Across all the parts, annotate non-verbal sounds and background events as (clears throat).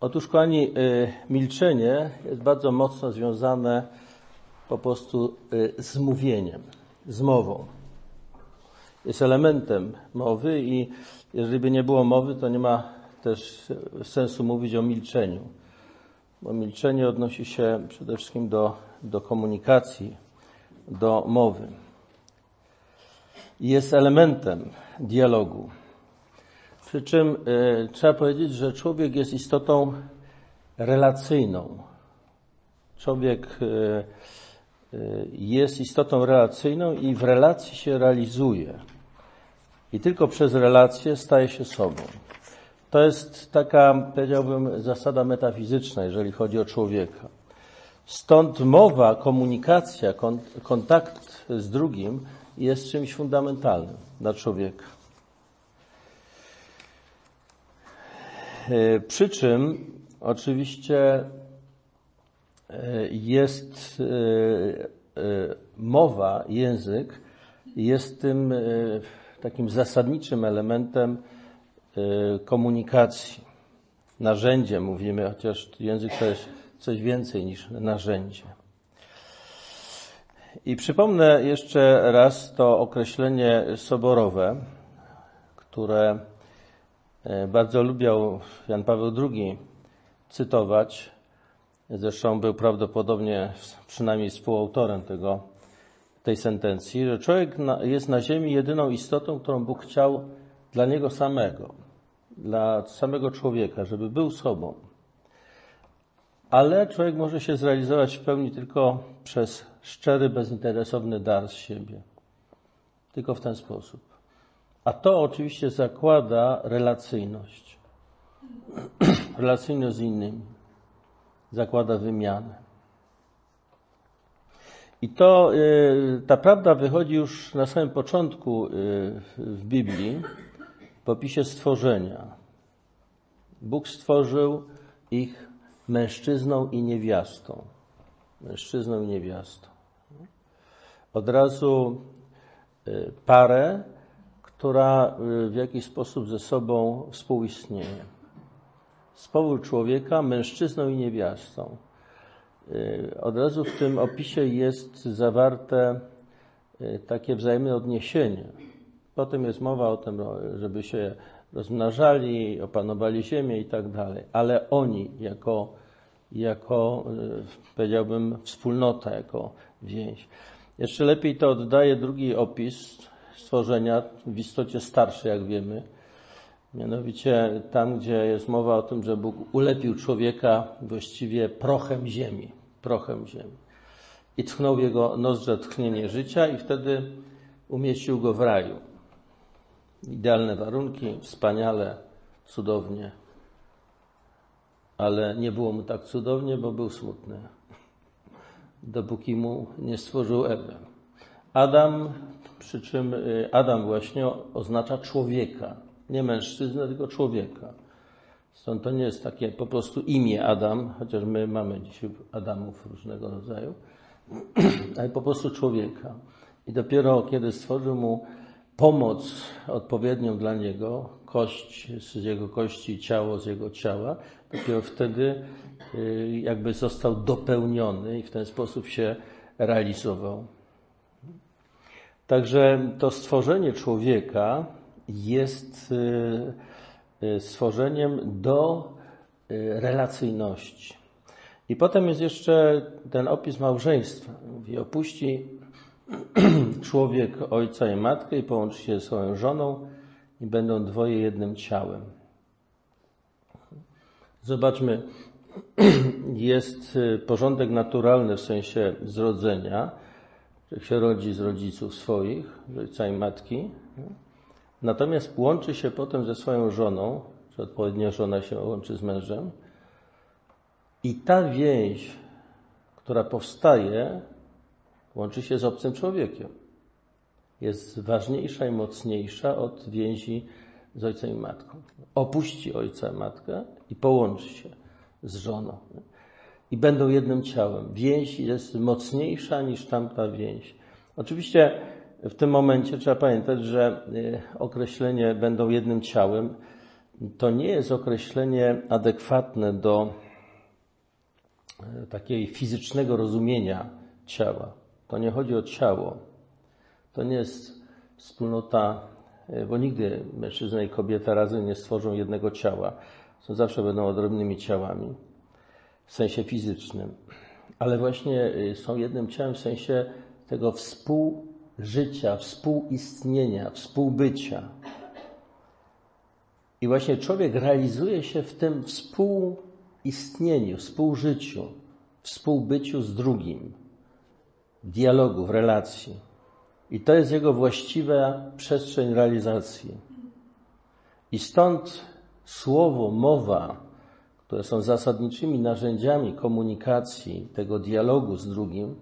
Otóż, kochani, y, milczenie jest bardzo mocno związane po prostu y, z mówieniem, z mową. Jest elementem mowy i jeżeli by nie było mowy, to nie ma też sensu mówić o milczeniu, bo milczenie odnosi się przede wszystkim do, do komunikacji, do mowy. Jest elementem dialogu. Przy czym y, trzeba powiedzieć, że człowiek jest istotą relacyjną. Człowiek y, y, jest istotą relacyjną i w relacji się realizuje. I tylko przez relację staje się sobą. To jest taka, powiedziałbym, zasada metafizyczna, jeżeli chodzi o człowieka. Stąd mowa, komunikacja, kontakt z drugim jest czymś fundamentalnym dla człowieka. Przy czym oczywiście e, jest e, mowa, język jest tym takim zasadniczym elementem komunikacji. Narzędzie mówimy, chociaż język to jest coś więcej niż narzędzie. I przypomnę jeszcze raz to określenie soborowe, które E, bardzo lubiał Jan Paweł II cytować. Zresztą był prawdopodobnie przynajmniej współautorem tego, tej sentencji, że człowiek jest na ziemi jedyną istotą, którą Bóg chciał dla niego samego, dla samego człowieka, żeby był sobą. Ale człowiek może się zrealizować w pełni tylko przez szczery, bezinteresowny dar z siebie. Tylko w ten sposób. A to oczywiście zakłada relacyjność. (clears throat) relacyjność z innymi. Zakłada wymianę. I to, y, ta prawda wychodzi już na samym początku y, w Biblii, w opisie stworzenia. Bóg stworzył ich mężczyzną i niewiastą. Mężczyzną i niewiastą. Od razu y, parę, która y, w jakiś sposób ze sobą współistnieje. Spowód człowieka mężczyzną i niewiastą. Y, od razu w tym opisie jest zawarte y, takie wzajemne odniesienie. Potem jest mowa o tym, żeby się rozmnażali, opanowali ziemię i tak dalej. Ale oni jako, jako powiedziałbym, wspólnota, jako więź. Jeszcze lepiej to oddaje drugi opis, stworzenia, w istocie starsze, jak wiemy. Mianowicie tam, gdzie jest mowa o tym, że Bóg ulepił człowieka właściwie prochem ziemi, prochem ziemi. I tchnął w jego nozdrze tchnienie życia i wtedy umieścił go w raju. Idealne warunki, wspaniale, cudownie. Ale nie było mu tak cudownie, bo był smutny. Dopóki mu nie stworzył Ewę. Adam przy czym y, Adam właśnie oznacza człowieka. Nie mężczyznę, tylko człowieka. Stąd to nie jest takie po prostu imię Adam, chociaż my mamy dzisiaj Adamów różnego rodzaju, (clears throat) ale po prostu człowieka. I dopiero kiedy stworzył mu pomoc odpowiednią dla niego, kość z jego kości, ciało z jego ciała, dopiero wtedy y, jakby został dopełniony i w ten sposób się realizował. Także to stworzenie człowieka jest y, y, stworzeniem do y, relacyjności. I potem jest jeszcze ten opis małżeństwa. Mówi, opuści (clears throat) człowiek ojca i matkę i połączy się ze swoją żoną i będą dwoje jednym ciałem. Zobaczmy, (clears throat) jest porządek naturalny w sensie zrodzenia, że się rodzi z rodziców swoich, z ojca i matki. Natomiast łączy się potem ze swoją żoną, czy odpowiednia żona się łączy z mężem. I ta więź, która powstaje, łączy się z obcym człowiekiem. Jest ważniejsza i mocniejsza od więzi z ojcem i matką. Opuści ojca i matkę i połączy się z żoną i będą jednym ciałem. Więź jest mocniejsza niż tamta więź. Oczywiście w tym momencie trzeba pamiętać, że y, określenie będą jednym ciałem to nie jest określenie adekwatne do e, takiej fizycznego rozumienia ciała. To nie chodzi o ciało. To nie jest wspólnota, e, bo nigdy mężczyzna i kobieta razem nie stworzą jednego ciała. Są zawsze będą odrębnymi ciałami w sensie fizycznym. Ale właśnie e, są jednym ciałem w sensie tego współżycia, współistnienia, współbycia. I właśnie człowiek realizuje się w tym współistnieniu, współżyciu, współbyciu z drugim, w dialogu, w relacji. I to jest jego właściwa przestrzeń realizacji. I stąd słowo, mowa, które są zasadniczymi narzędziami komunikacji, tego dialogu z drugim,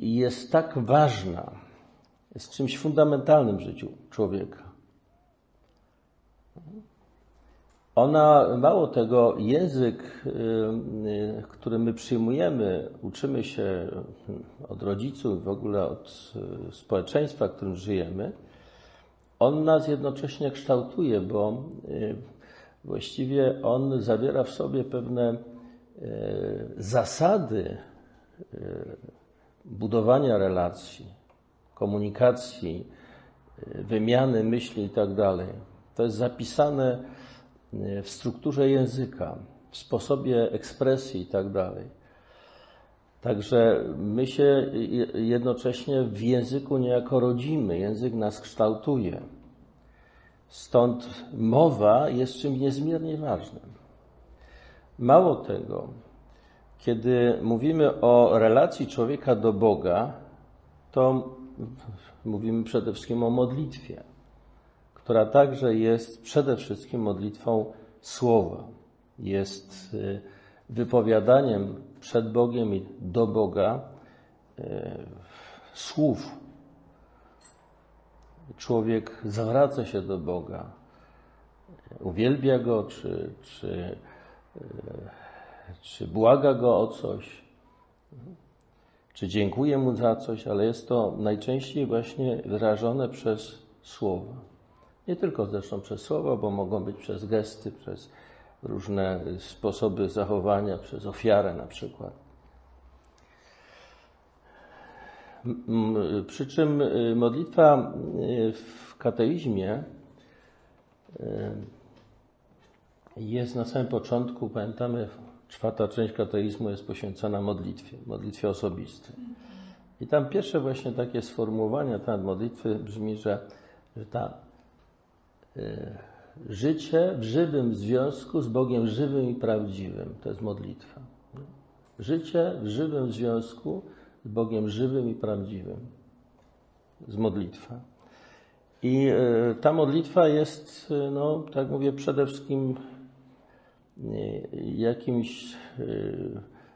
jest tak ważna, jest czymś fundamentalnym w życiu człowieka. Ona, mało tego, język, y, y, który my przyjmujemy, uczymy się od rodziców, w ogóle od y, społeczeństwa, w którym żyjemy, on nas jednocześnie kształtuje, bo właściwie on zawiera w sobie pewne zasady budowania relacji, komunikacji, wymiany myśli itd. Tak to jest zapisane e, w strukturze języka, w sposobie ekspresji i tak. Także my się jednocześnie w języku niejako rodzimy, język nas kształtuje. Stąd mowa jest czymś niezmiernie ważnym. Mało tego, kiedy mówimy o relacji człowieka do Boga, to mówimy przede wszystkim o modlitwie która także jest przede wszystkim modlitwą słowa. Jest y, wypowiadaniem przed Bogiem i do Boga y, słów. Człowiek zwraca się do Boga, uwielbia Go, czy, czy, y, czy błaga Go o coś, czy dziękuję Mu za coś, ale jest to najczęściej właśnie wyrażone przez słowa. Nie tylko zresztą przez słowa, bo mogą być przez gesty, przez różne sposoby zachowania, przez ofiarę na przykład. Przy czym y, modlitwa y, w kateizmie y, jest na samym początku, pamiętamy, czwarta część kateizmu jest poświęcona modlitwie, modlitwie osobistej. I tam pierwsze właśnie takie sformułowanie temat modlitwy brzmi, że, że ta życie w żywym związku z Bogiem żywym i prawdziwym. To jest modlitwa. Życie w żywym związku Bogiem żywym i prawdziwym. Z modlitwa. I e, ta modlitwa jest, e, no, tak mówię, przede wszystkim jakimś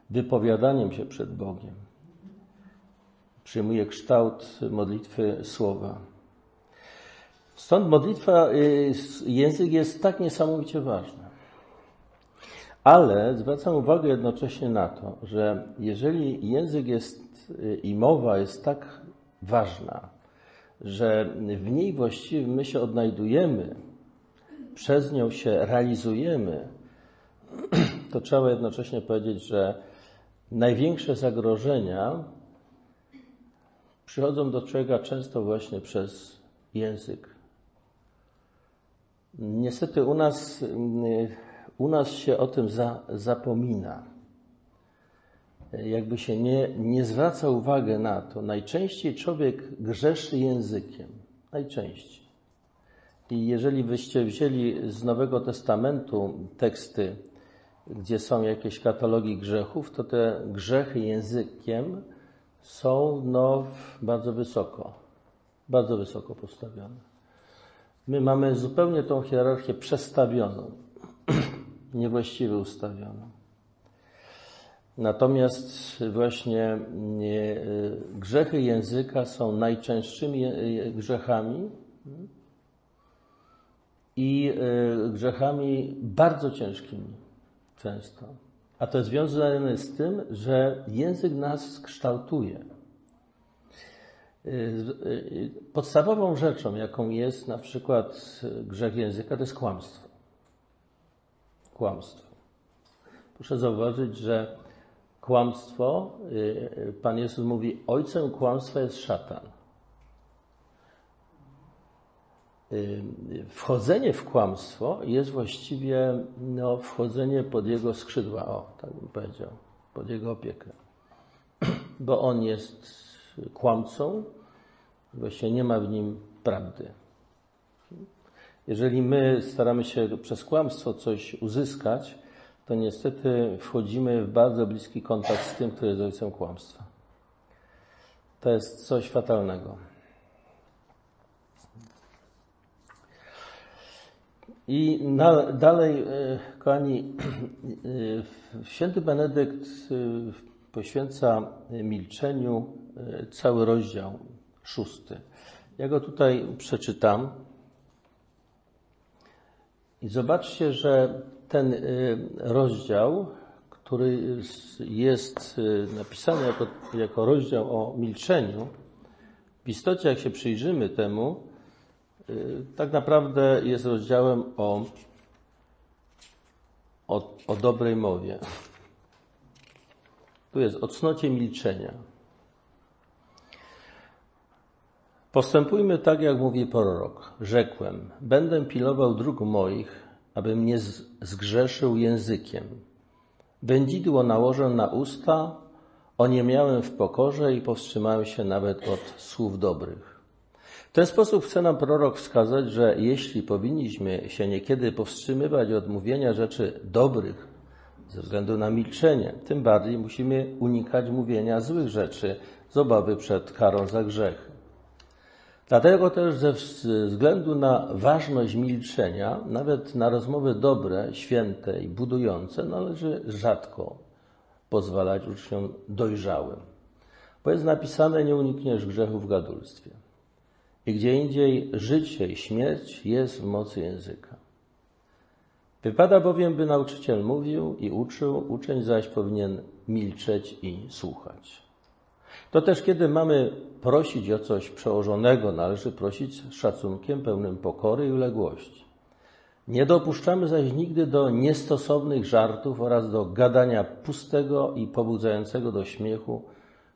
wypowiadaniem się przed Bogiem. Przyjmuje kształt modlitwy słowa. Stąd modlitwa, język jest tak niesamowicie ważny. Ale zwracam uwagę jednocześnie na to, że jeżeli język jest i mowa jest tak ważna, że w niej właściwie my się odnajdujemy, przez nią się realizujemy, (clears throat) to trzeba jednocześnie powiedzieć, że największe zagrożenia przychodzą do człowieka często właśnie przez język. Niestety u nas, u nas się o tym za, zapomina. Jakby się nie, nie zwraca uwagi na to. Najczęściej człowiek grzeszy językiem. Najczęściej. I jeżeli byście wzięli z Nowego Testamentu teksty, gdzie są jakieś katalogi grzechów, to te grzechy językiem są no, bardzo wysoko, bardzo wysoko postawione. My mamy zupełnie tą hierarchię przestawioną, (clears throat) niewłaściwie ustawioną. Natomiast właśnie e, grzechy języka są najczęstszymi e, grzechami i e, grzechami bardzo ciężkimi często. A to jest związane z tym, że język nas kształtuje. Podstawową rzeczą, jaką jest na przykład grzech języka, to jest kłamstwo. Kłamstwo. Proszę zauważyć, że kłamstwo, Pan Jezus mówi, ojcem kłamstwa jest szatan. Wchodzenie w kłamstwo jest właściwie no, wchodzenie pod jego skrzydła, o, tak bym powiedział, pod jego opiekę. (clears throat) Bo on jest kłamcą, właśnie nie ma w nim prawdy. Jeżeli my staramy się przez kłamstwo coś uzyskać, to niestety wchodzimy w bardzo bliski kontakt z tym, który jest ojcem kłamstwa. To jest coś fatalnego. I na, dalej, e, kochani, (clears throat) e, święty Benedykt e, poświęca milczeniu cały rozdział szósty. Ja go tutaj przeczytam. I zobaczcie, że ten rozdział, który jest napisany jako, jako rozdział o milczeniu, w istocie, jak się przyjrzymy temu, Y, tak naprawdę jest rozdziałem o, o, o dobrej mowie. Tu jest o cnocie milczenia. Postępujmy tak, jak mówi prorok. Rzekłem, będę pilował dróg moich, abym nie zgrzeszył językiem. Wędzidło nałożę na usta, oniemiałem w pokorze i powstrzymałem się nawet od słów dobrych. W ten sposób chce nam prorok wskazać, że jeśli powinniśmy się niekiedy powstrzymywać od mówienia rzeczy dobrych ze względu na milczenie, tym bardziej musimy unikać mówienia złych rzeczy z obawy przed karą za grzechy. Dlatego też ze względu na ważność milczenia, nawet na rozmowy dobre, święte i budujące, należy rzadko pozwalać uczniom dojrzałym. Bo jest napisane, nie unikniesz grzechu w gadulstwie. I gdzie indziej życie i śmierć jest w mocy języka. Wypada bowiem, by nauczyciel mówił i uczył, uczeń zaś powinien milczeć i słuchać. To też, kiedy mamy prosić o coś przełożonego, należy prosić z szacunkiem pełnym pokory i uległości. Nie dopuszczamy zaś nigdy do niestosownych żartów oraz do gadania pustego i pobudzającego do śmiechu.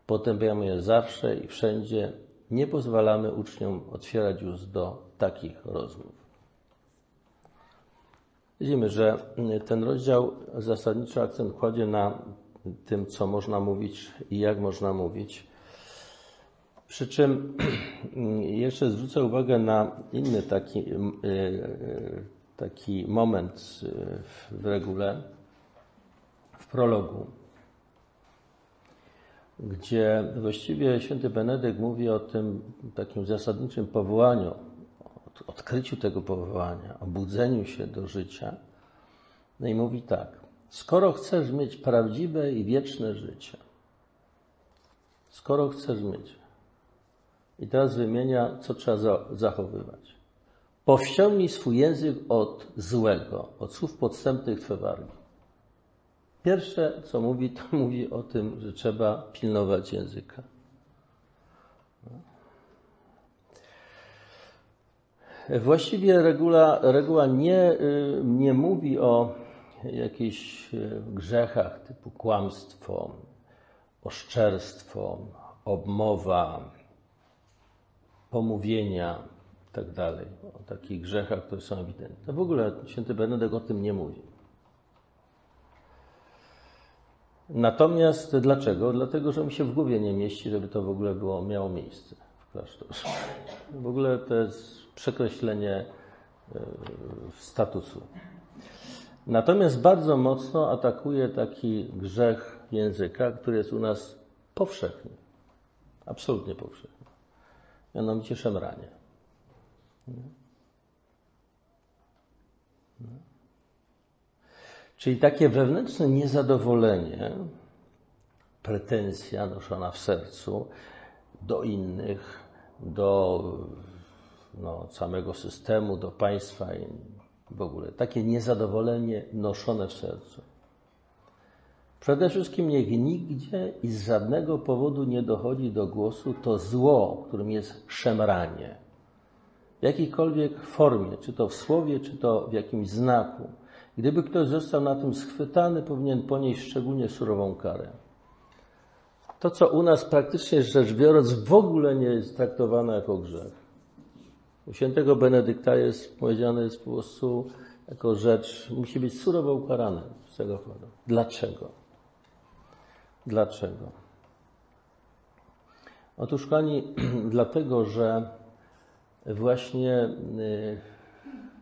Potępiamy je zawsze i wszędzie nie pozwalamy uczniom otwierać ust do takich rozmów. Widzimy, że ten rozdział zasadniczo akcent kładzie na tym, co można mówić i jak można mówić. Przy czym (clears throat) jeszcze zwrócę uwagę na inny taki, e, taki moment w regule, w prologu gdzie właściwie święty Benedykt mówi o tym takim zasadniczym powołaniu, odkryciu tego powołania, obudzeniu się do życia. No i mówi tak: Skoro chcesz mieć prawdziwe i wieczne życie, skoro chcesz mieć, i teraz wymienia, co trzeba zachowywać. Powściągnij swój język od złego, od słów podstępnych Twe wargi. Pierwsze, co mówi, to (laughs) mówi o tym, że trzeba pilnować języka. Właściwie reguła, reguła nie, y, nie mówi o jakichś y, grzechach typu kłamstwo, oszczerstwo, obmowa, pomówienia itd. Tak o takich grzechach, które są ewidentne. W ogóle święty Benedykt o tym nie mówi. Natomiast dlaczego? Dlatego, że mi się w głowie nie mieści, żeby to w ogóle było, miało miejsce w klasztorze. W ogóle to jest przekreślenie e, statusu. Natomiast bardzo mocno atakuje taki grzech języka, który jest u nas powszechny. Absolutnie powszechny. Mianowicie szemranie. Czyli takie wewnętrzne niezadowolenie, pretensja noszona w sercu do innych, do no, samego systemu, do państwa i w ogóle. Takie niezadowolenie noszone w sercu. Przede wszystkim niech nigdzie i z żadnego powodu nie dochodzi do głosu to zło, którym jest szemranie. W jakiejkolwiek formie, czy to w słowie, czy to w jakimś znaku. Gdyby ktoś został na tym schwytany, powinien ponieść szczególnie surową karę. To, co u nas praktycznie rzecz biorąc w ogóle nie jest traktowane jako grzech. U świętego Benedykta jest powiedziane jest po prostu jako rzecz, musi być surowo ukarane z tego powodu. Dlaczego? Dlaczego? Otóż, kochani, (clears throat) dlatego, że właśnie, y,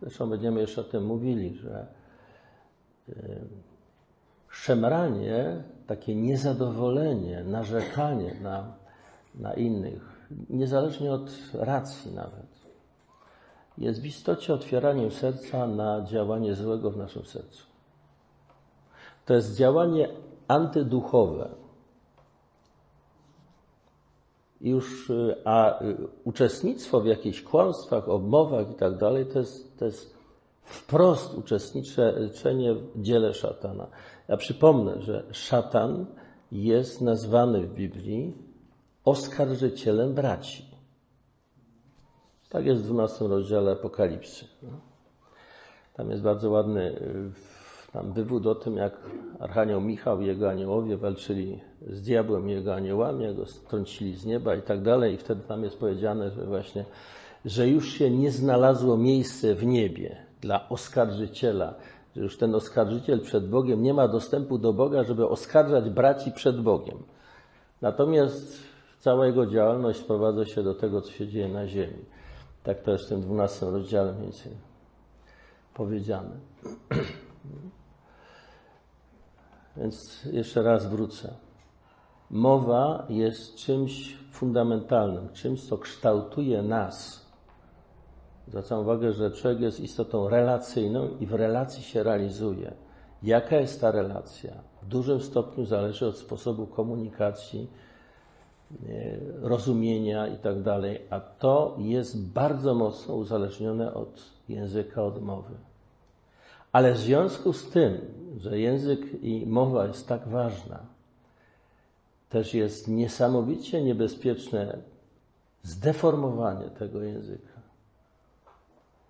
zresztą będziemy jeszcze o tym mówili, że y, szemranie, takie niezadowolenie, narzekanie na, na innych, niezależnie od racji nawet, jest w istocie otwieraniem serca na działanie złego w naszym sercu. To jest działanie antyduchowe. Już, y, a y, uczestnictwo w jakichś kłamstwach, obmowach i tak dalej, to jest, to jest wprost uczestniczenie w dziele szatana. Ja przypomnę, że szatan jest nazwany w Biblii oskarżycielem braci. Tak jest w 12 rozdziale Apokalipsy. Tam jest bardzo ładny y, tam wywód o tym, jak Archanioł Michał i jego aniołowie walczyli z diabłem i jego aniołami, go strącili z nieba i tak dalej. I wtedy tam jest powiedziane, że właśnie, że już się nie znalazło miejsce w niebie dla oskarżyciela, że już ten oskarżyciel przed Bogiem nie ma dostępu do Boga, żeby oskarżać braci przed Bogiem. Natomiast cała jego działalność sprowadza się do tego, co się dzieje na ziemi. Tak to jest w tym 12 rozdziale mniej więcej powiedziane. (clears throat) Więc jeszcze raz wrócę. Mowa jest czymś fundamentalnym, czymś, co kształtuje nas. Zwracam uwagę, że człowiek jest istotą relacyjną i w relacji się realizuje. Jaka jest ta relacja? W dużym stopniu zależy od sposobu komunikacji, rozumienia i tak dalej, a to jest bardzo mocno uzależnione od języka, od mowy. Ale w związku z tym, że język i mowa jest tak ważna, też jest niesamowicie niebezpieczne zdeformowanie tego języka.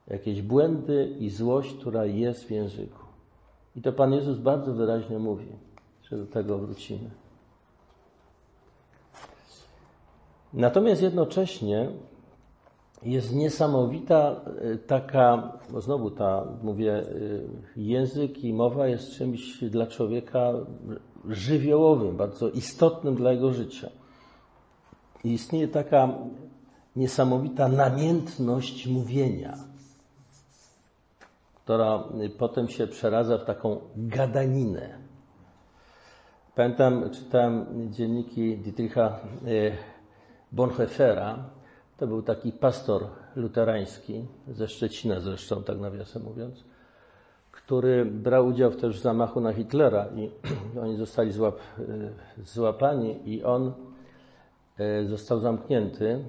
Jakieś błędy i złość, która jest w języku. I to Pan Jezus bardzo wyraźnie mówi, że do tego wrócimy. Natomiast jednocześnie jest niesamowita e, taka, bo znowu ta, mówię, e, język i mowa jest czymś dla człowieka żywiołowym, bardzo istotnym dla jego życia. I istnieje taka niesamowita namiętność mówienia, która potem się przeradza w taką gadaninę. Pamiętam, czytałem dzienniki Dietricha e, Bonhoeffera, to był taki pastor luterański, ze Szczecina zresztą, tak nawiasem mówiąc, który brał udział też w zamachu na Hitlera i (clears throat) oni zostali złap, e, złapani i on e, został zamknięty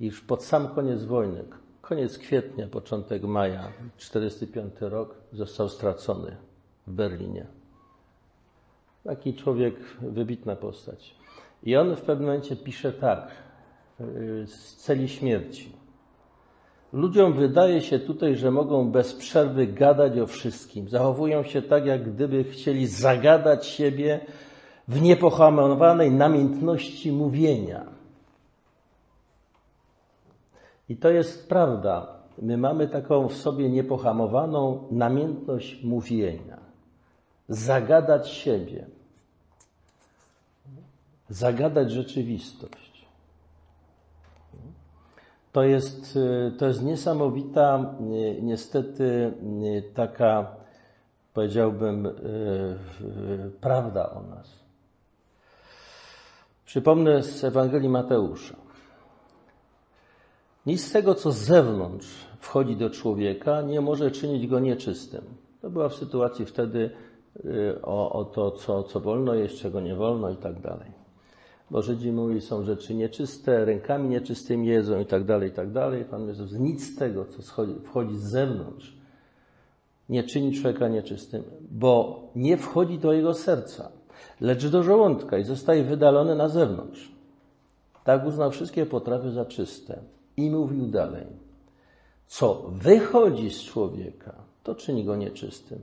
już pod sam koniec wojny, koniec kwietnia, początek maja, 45 rok, został stracony w Berlinie. Taki człowiek, wybitna postać. I on w pewnym momencie pisze tak, y, z celi śmierci. Ludziom wydaje się tutaj, że mogą bez przerwy gadać o wszystkim. Zachowują się tak, jak gdyby chcieli zagadać siebie w niepohamowanej namiętności mówienia. I to jest prawda. My mamy taką w sobie niepohamowaną namiętność mówienia. Zagadać siebie zagadać rzeczywistość. To jest, to jest niesamowita, niestety, taka, powiedziałbym, prawda o nas. Przypomnę z Ewangelii Mateusza. Nic z tego, co z zewnątrz wchodzi do człowieka, nie może czynić go nieczystym. To była w sytuacji wtedy y, o, o to, co, co wolno jeść, czego nie wolno i tak dalej bo Żydzi mówili, są rzeczy nieczyste, rękami nieczystymi jedzą i tak dalej, i tak dalej. Pan Jezus nic z tego, co schodzi, wchodzi z zewnątrz, nie czyni człowieka nieczystym, bo nie wchodzi do jego serca, lecz do żołądka i zostaje wydalony na zewnątrz. Tak uznał wszystkie potrawy za czyste i mówił dalej. Co wychodzi z człowieka, to czyni go nieczystym.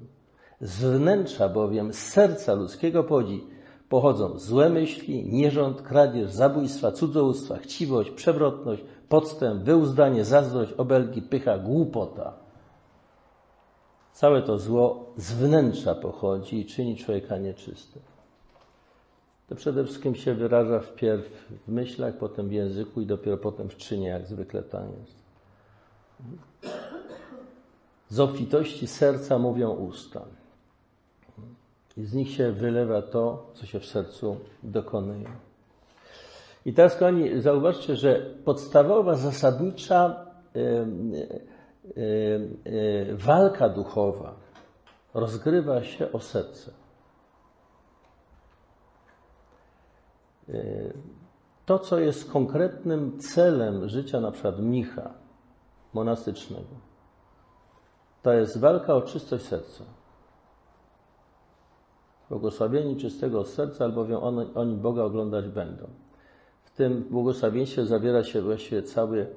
Z wnętrza bowiem, z serca ludzkiego pochodzi, pochodzą złe myśli, nierząd, kradzież, zabójstwa, cudzołóstwa, chciwość, przewrotność, podstęp, wyuzdanie, zazdrość, obelgi, pycha, głupota. Całe to zło z wnętrza pochodzi i czyni człowieka nieczystym. To przede wszystkim się wyraża wpierw w myślach, potem w języku i dopiero potem w czynie, jak zwykle tam jest. Z obfitości serca mówią usta. I z nich się wylewa to, co się w sercu dokonuje. I teraz, kochani, zauważcie, że podstawowa, zasadnicza walka duchowa rozgrywa się o serce. To, co jest konkretnym celem życia na przykład mnicha monastycznego, to jest walka o czystość serca. Błogosławieni czystego serca, albowiem on, oni Boga oglądać będą. W tym błogosławieństwie zawiera się właściwie cały,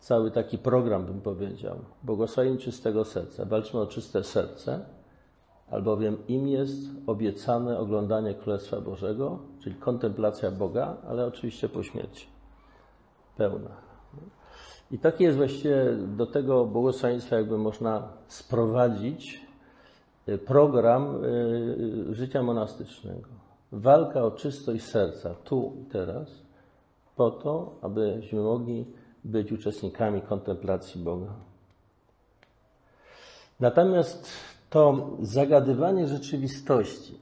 cały taki program, bym powiedział. Błogosławieni czystego serca. Walczymy o czyste serce, albowiem im jest obiecane oglądanie Królestwa Bożego, czyli kontemplacja Boga, ale oczywiście po śmierci. Pełna. I takie jest właściwie do tego błogosławieństwa, jakby można sprowadzić program y, życia monastycznego. Walka o czystość serca, tu i teraz, po to, abyśmy mogli być uczestnikami kontemplacji Boga. Natomiast to zagadywanie rzeczywistości,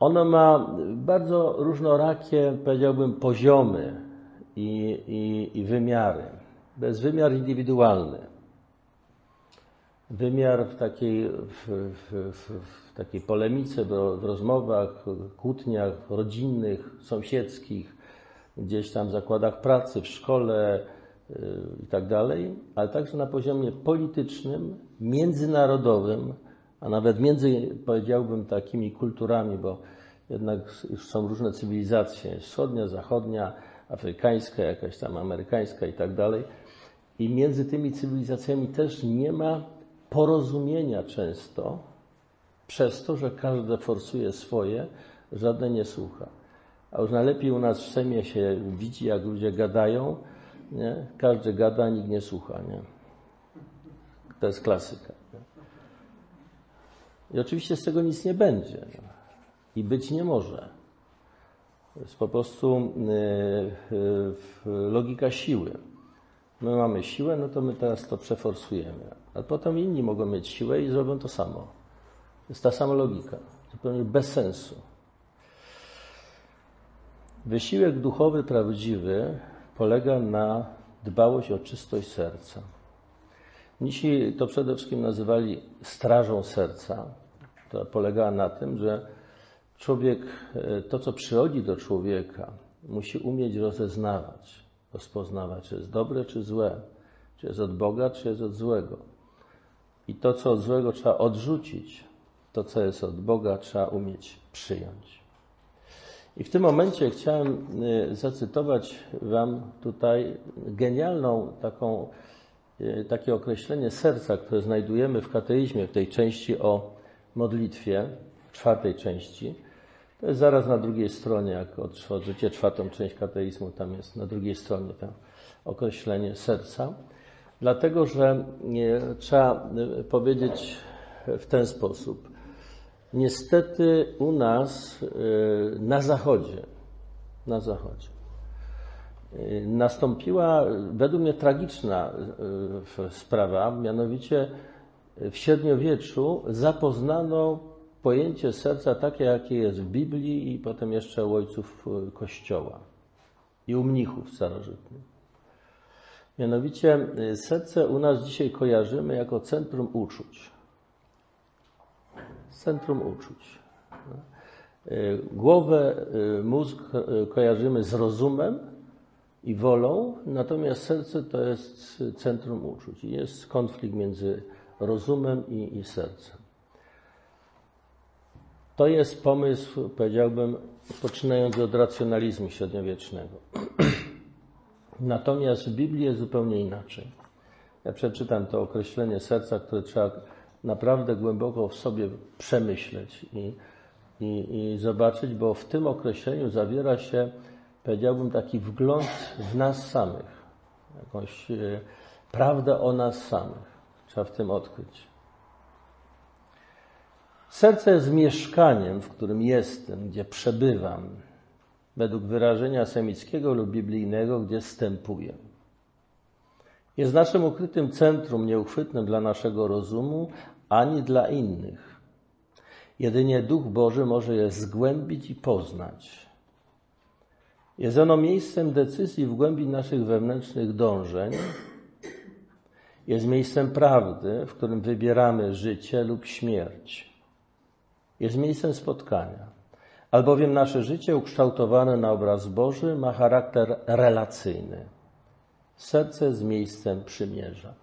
ono ma bardzo różnorakie, powiedziałbym, poziomy i, i, i wymiary. To jest wymiar indywidualny. Wymiar w takiej, w, w, w, takiej polemice, w rozmowach, kłótniach rodzinnych, sąsiedzkich, gdzieś tam w zakładach pracy, w szkole, i tak dalej, ale także na poziomie politycznym, międzynarodowym, a nawet między, powiedziałbym, takimi kulturami, bo jednak już są różne cywilizacje, wschodnia, zachodnia, afrykańska, jakaś tam amerykańska i tak dalej. I między tymi cywilizacjami też nie ma porozumienia często, przez to, że każde forsuje swoje, żadne nie słucha. A już najlepiej u nas w Sejmie się widzi, jak ludzie gadają, nie? Każdy gada, nikt nie słucha. Nie? To jest klasyka. Nie? I oczywiście z tego nic nie będzie. I być nie może. To jest po prostu yy, yy, logika siły. My mamy siłę, no to my teraz to przeforsujemy. A potem inni mogą mieć siłę i zrobią to samo. Jest ta sama logika. Zupełnie bez sensu. Wysiłek duchowy prawdziwy polega na dbałość o czystość serca. Mnisi to przede wszystkim nazywali strażą serca. To polegała na tym, że człowiek, e, to co przychodzi do człowieka, musi umieć rozeznawać, rozpoznawać, czy jest dobre, czy złe, czy jest od Boga, czy jest od złego. I to, co od złego trzeba odrzucić, to, co jest od Boga, trzeba umieć przyjąć. I w tym momencie chciałem y, zacytować Wam tutaj genialną taką, y, takie określenie serca, które znajdujemy w kateizmie, w tej części o modlitwie, czwartej części. To jest zaraz na drugiej stronie, jak otworzycie czwartą część kateizmu, tam jest na drugiej stronie to określenie serca. Dlatego, że y, trzeba powiedzieć w ten sposób. Niestety u nas na zachodzie, na zachodzie nastąpiła według mnie tragiczna sprawa, mianowicie w średniowieczu zapoznano pojęcie serca takie, jakie jest w Biblii i potem jeszcze u ojców Kościoła i u mnichów starożytnych. Mianowicie serce u nas dzisiaj kojarzymy jako centrum uczuć centrum uczuć. Głowę, y, mózg y, kojarzymy z rozumem i wolą, natomiast serce to jest centrum uczuć. Jest konflikt między rozumem i, i sercem. To jest pomysł, powiedziałbym, poczynający od racjonalizmu średniowiecznego. (clears throat) Natomiast w Biblii jest zupełnie inaczej. Ja przeczytam to określenie serca, które trzeba naprawdę głęboko w sobie przemyśleć i, i, i zobaczyć, bo w tym określeniu zawiera się, powiedziałbym, taki wgląd w nas samych, jakąś e, prawdę o nas samych. Trzeba w tym odkryć. Serce jest mieszkaniem, w którym jestem, gdzie przebywam, według wyrażenia semickiego lub biblijnego, gdzie stępuję. Jest naszym ukrytym centrum, nieuchwytnym dla naszego rozumu, ani dla innych. Jedynie Duch Boży może je zgłębić i poznać. Jest ono miejscem decyzji w głębi naszych wewnętrznych dążeń. Jest miejscem prawdy, w którym wybieramy życie lub śmierć. Jest miejscem spotkania. Albowiem nasze życie ukształtowane na obraz Boży ma charakter relacyjny. Serce z miejscem przymierza.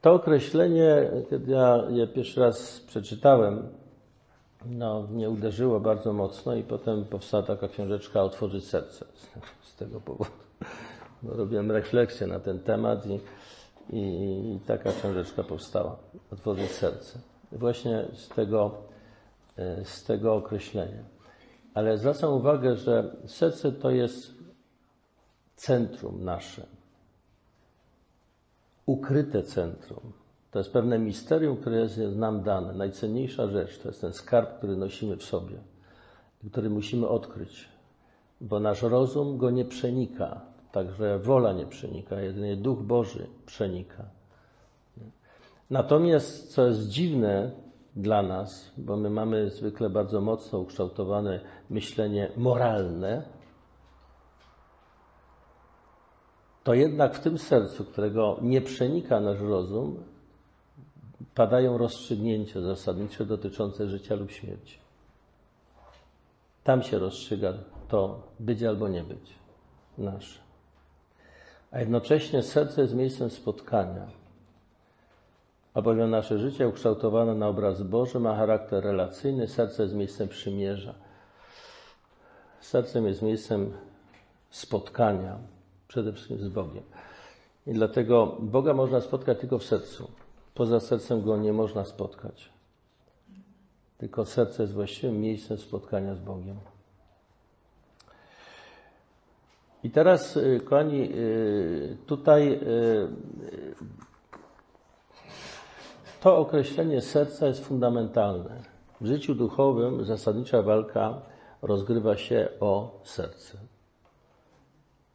To określenie, kiedy ja je pierwszy raz przeczytałem, no, mnie uderzyło bardzo mocno i potem powstała taka książeczka Otworzyć serce z tego powodu. Robiłem refleksję na ten temat i, i, i taka książeczka powstała. Otworzyć serce. Właśnie z tego, e, z tego określenia. Ale zwracam uwagę, że serce to jest centrum nasze. Ukryte centrum. To jest pewne misterium, które jest nam dane. Najcenniejsza rzecz to jest ten skarb, który nosimy w sobie, który musimy odkryć, bo nasz rozum go nie przenika, także wola nie przenika, jedynie Duch Boży przenika. Natomiast, co jest dziwne dla nas, bo my mamy zwykle bardzo mocno ukształtowane myślenie moralne, to jednak w tym sercu, którego nie przenika nasz rozum, padają rozstrzygnięcia zasadnicze dotyczące życia lub śmierci. Tam się rozstrzyga to być albo nie być nasze. A jednocześnie serce jest miejscem spotkania. Albowiem nasze życie ukształtowane na obraz Boży ma charakter relacyjny, serce jest miejscem przymierza. Sercem jest miejscem spotkania, przede wszystkim z Bogiem. I dlatego Boga można spotkać tylko w sercu. Poza sercem go nie można spotkać. Tylko serce jest właściwym miejscem spotkania z Bogiem. I teraz, y, kochani, y, tutaj y, to określenie serca jest fundamentalne. W życiu duchowym zasadnicza walka rozgrywa się o serce.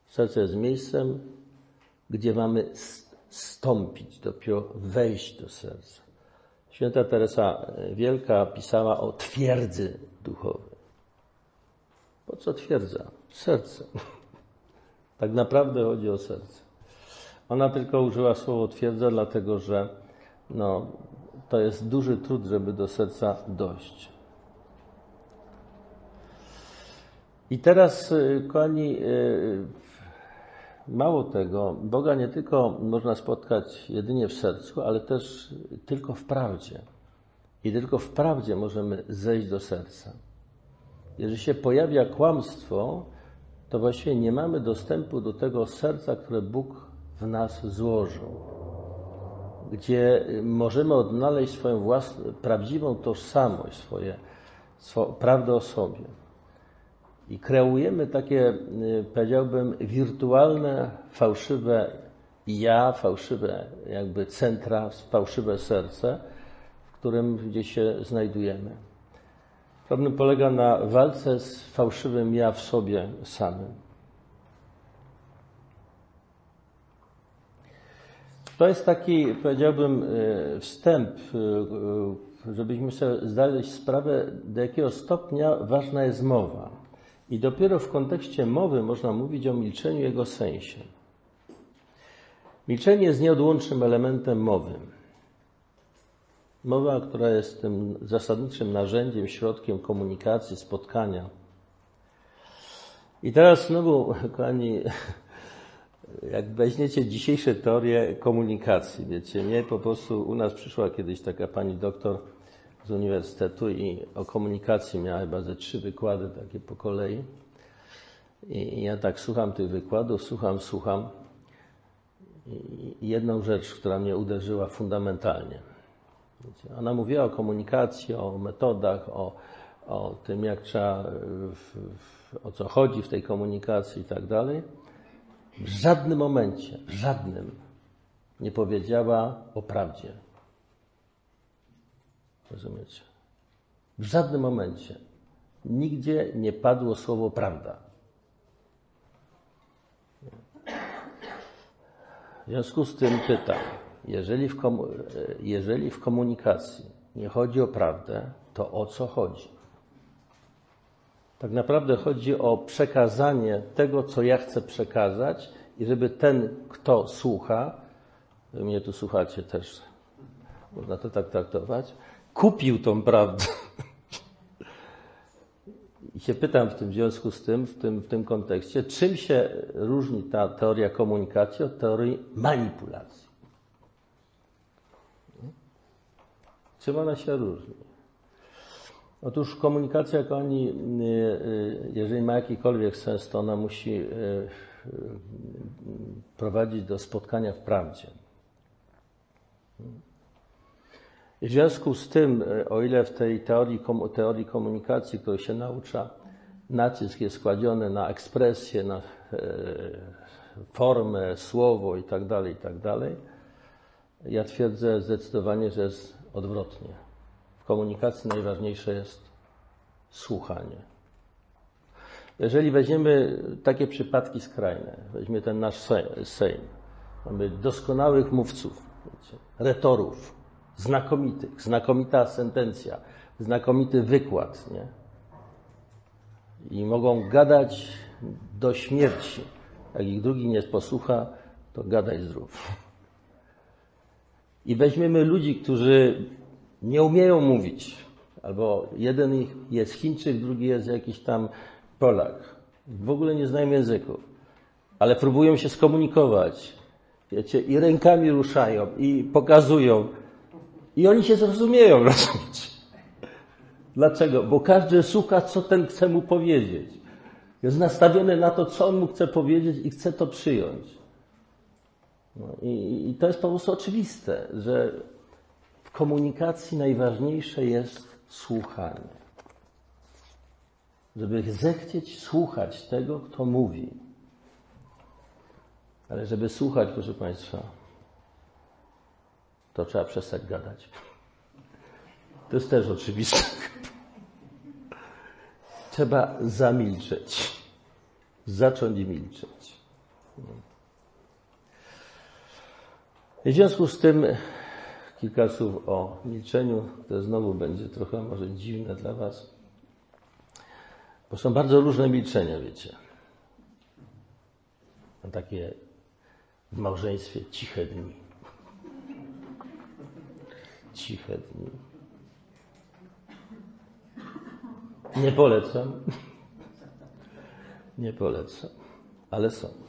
Serce jest miejscem, gdzie mamy stąpić, dopiero wejść do serca. Święta Teresa Wielka pisała o twierdzy duchowej. Po co twierdza? Serce. (laughs) Tak naprawdę chodzi o serce. Ona tylko użyła słowo twierdza, dlatego że no, to jest duży trud, żeby do serca dojść. I teraz, y, kochani, y, Mało tego, Boga nie tylko można spotkać jedynie w sercu, ale też tylko w prawdzie. I tylko w prawdzie możemy zejść do serca. Jeżeli się pojawia kłamstwo, to właściwie nie mamy dostępu do tego serca, które Bóg w nas złożył, gdzie możemy odnaleźć swoją własną, prawdziwą tożsamość, swoje, swo, prawdę o sobie. I kreujemy takie, y, powiedziałbym, wirtualne, fałszywe ja, fałszywe jakby centra, fałszywe serce, w którym gdzieś się znajdujemy. Problem polega na walce z fałszywym ja w sobie samym. To jest taki, powiedziałbym, y, wstęp, y, żebyśmy sobie zdali sprawę, do jakiego stopnia ważna jest mowa. I dopiero w kontekście mowy można mówić o milczeniu jego sensie. Milczenie jest nieodłącznym elementem mowy. Mowa, która jest tym zasadniczym narzędziem, środkiem komunikacji, spotkania. I teraz znowu, (laughs) kochani, jak weźmiecie dzisiejsze teorie komunikacji, wiecie, nie, po prostu u nas przyszła kiedyś taka pani doktor z uniwersytetu i o komunikacji miała chyba ze trzy wykłady takie po kolei. I ja tak słucham tych wykładów, słucham, słucham. I jedną rzecz, która mnie uderzyła fundamentalnie. Wiecie, ona mówiła o komunikacji, o metodach, o, o tym, jak trzeba, w, w, o co chodzi w tej komunikacji i tak dalej. W żadnym momencie, w żadnym nie powiedziała o prawdzie. Rozumiecie? W żadnym momencie. Nigdzie nie padło słowo prawda. W związku z tym pytam, jeżeli w, komu- jeżeli w komunikacji nie chodzi o prawdę, to o co chodzi? Tak naprawdę chodzi o przekazanie tego, co ja chcę przekazać, i żeby ten, kto słucha, mnie tu słuchacie też, można to tak traktować, kupił tą prawdę. I się pytam w tym związku z tym, w tym, w tym kontekście, czym się różni ta teoria komunikacji od teorii manipulacji? Czym ona się różni? Otóż komunikacja, kochani, jeżeli ma jakikolwiek sens, to ona musi prowadzić do spotkania w prawdzie. W związku z tym, o ile w tej teorii, teorii komunikacji, której się naucza, nacisk jest kładziony na ekspresję, na formę, słowo itd., itd., ja twierdzę zdecydowanie, że jest odwrotnie. Komunikacji najważniejsze jest słuchanie. Jeżeli weźmiemy takie przypadki skrajne, weźmie ten nasz Sejm, mamy doskonałych mówców, wiecie, retorów, znakomitych, znakomita sentencja, znakomity wykład, nie? I mogą gadać do śmierci. Jak ich drugi nie posłucha, to gadaj zdrów. I weźmiemy ludzi, którzy nie umieją mówić, albo jeden jest Chińczyk, drugi jest jakiś tam Polak. W ogóle nie znają języków, ale próbują się skomunikować. Wiecie, i rękami ruszają, i pokazują. I oni się zrozumieją, (laughs) rozumiecie? Dlaczego? Bo każdy słucha, co ten chce mu powiedzieć. Jest nastawiony na to, co on mu chce powiedzieć i chce to przyjąć. No i, I to jest po prostu oczywiste, że komunikacji najważniejsze jest słuchanie. Żeby zechcieć słuchać tego, kto mówi. Ale żeby słuchać, proszę Państwa, to trzeba przestać gadać. To jest też oczywiste. Trzeba zamilczeć. Zacząć milczeć. W związku z tym kilka słów o milczeniu, to znowu będzie trochę może dziwne dla Was, bo są bardzo różne milczenia, wiecie. Są takie w małżeństwie ciche dni. Ciche dni. Nie polecam. Nie polecam, ale są.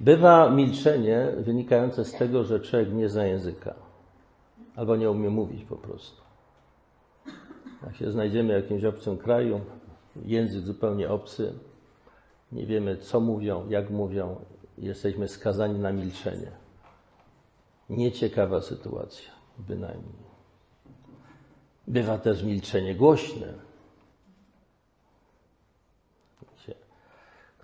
Bywa milczenie wynikające z tego, że człowiek nie zna języka albo nie umie mówić po prostu. Jak się znajdziemy w jakimś obcym kraju, język zupełnie obcy, nie wiemy co mówią, jak mówią, jesteśmy skazani na milczenie. Nieciekawa sytuacja, bynajmniej. Bywa też milczenie głośne.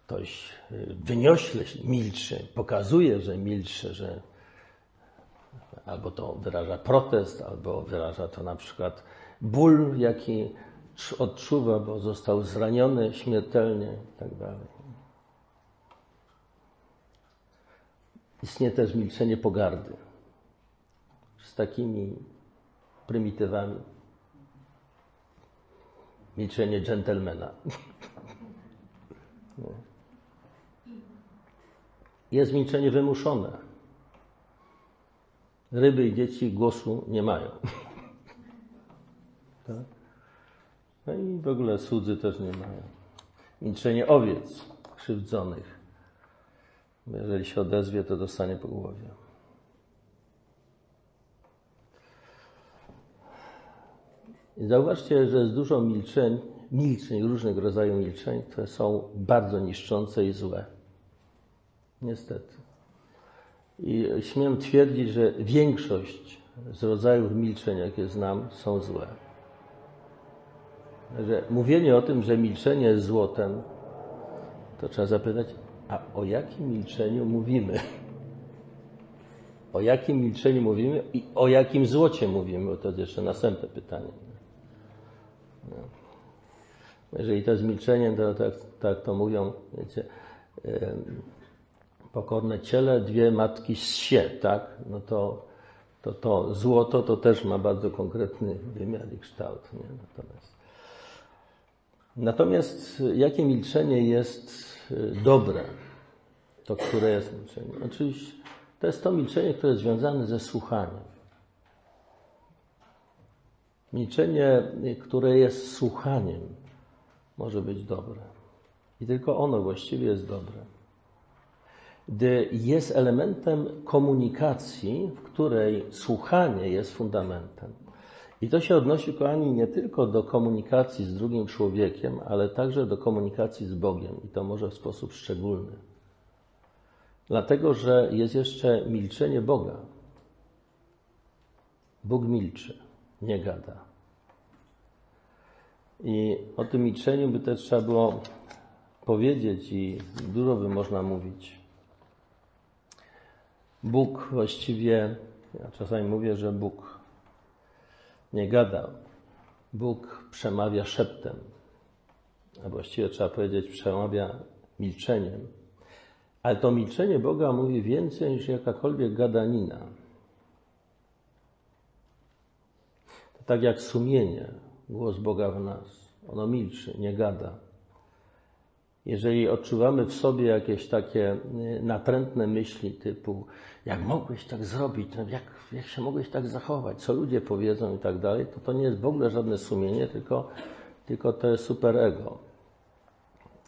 Ktoś wyniośle milczy, pokazuje, że milczy, że albo to wyraża protest, albo wyraża to na przykład ból, jaki odczuwa, bo został zraniony śmiertelnie i tak. Istnieje też milczenie pogardy z takimi prymitywami. Milczenie dżentelmena. (laughs) Jest milczenie wymuszone. Ryby i dzieci głosu nie mają. (laughs) Tak? No i w ogóle słudzy też nie mają. Milczenie owiec krzywdzonych. Jeżeli się odezwie, to dostanie po głowie. I zauważcie, że jest dużo milczeń, milczeń, różnych rodzajów milczeń, które są bardzo niszczące i złe. Niestety. I śmiem twierdzić, że większość z rodzajów milczeń, jakie znam, są złe. Że mówienie o tym, że milczenie jest złotem, to trzeba zapytać, a o jakim milczeniu mówimy? O jakim milczeniu mówimy i o jakim złocie mówimy? Bo to jest jeszcze następne pytanie. No. Jeżeli to jest milczeniem, to tak, tak to mówią, wiecie, pokorne ciele, dwie matki z sie, tak? No to, to, to złoto to też ma bardzo konkretny wymiar i kształt. Nie? Natomiast, natomiast jakie milczenie jest y, dobre? To które jest milczenie? Oczywiście to jest to milczenie, które jest związane ze słuchaniem. Milczenie, które jest słuchaniem, może być dobre. I tylko ono właściwie jest dobre. Jest elementem komunikacji, w której słuchanie jest fundamentem. I to się odnosi, kochani, nie tylko do komunikacji z drugim człowiekiem, ale także do komunikacji z Bogiem. I to może w sposób szczególny. Dlatego, że jest jeszcze milczenie Boga. Bóg milczy, nie gada. I o tym milczeniu by też trzeba było powiedzieć i dużo by można mówić. Bóg właściwie, ja czasami mówię, że Bóg nie gada. Bóg przemawia szeptem, a właściwie trzeba powiedzieć, przemawia milczeniem. Ale to milczenie Boga mówi więcej niż jakakolwiek gadanina. To tak jak sumienie, głos Boga w nas. Ono milczy, nie gada. Jeżeli odczuwamy w sobie jakieś takie y, natrętne myśli typu jak mogłeś tak zrobić, no jak, jak się mogłeś tak zachować, co ludzie powiedzą i tak dalej, to to nie jest w ogóle żadne sumienie, tylko, tylko to jest superego.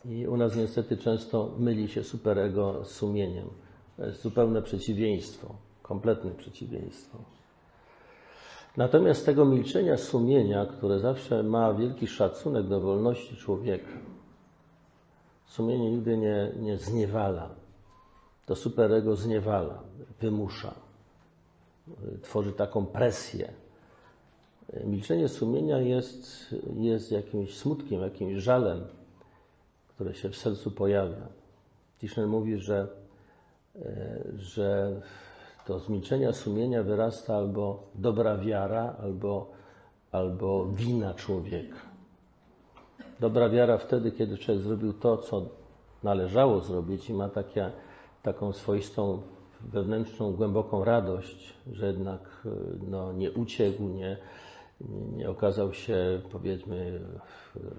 I u nas niestety często myli się superego z sumieniem. To jest zupełne przeciwieństwo, kompletne przeciwieństwo. Natomiast tego milczenia sumienia, które zawsze ma wielki szacunek do wolności człowieka, sumienie nigdy nie, nie zniewala. To superego zniewala, wymusza, tworzy taką presję. Milczenie sumienia jest, jest jakimś smutkiem, jakimś żalem, które się w sercu pojawia. Tischner mówi, że, e, że to z milczenia sumienia wyrasta albo dobra wiara, albo, albo wina człowieka. Dobra wiara wtedy, kiedy człowiek zrobił to, co należało zrobić i ma takie, taką swoistą wewnętrzną, głęboką radość, że jednak no, nie uciekł, nie, nie okazał się, powiedzmy,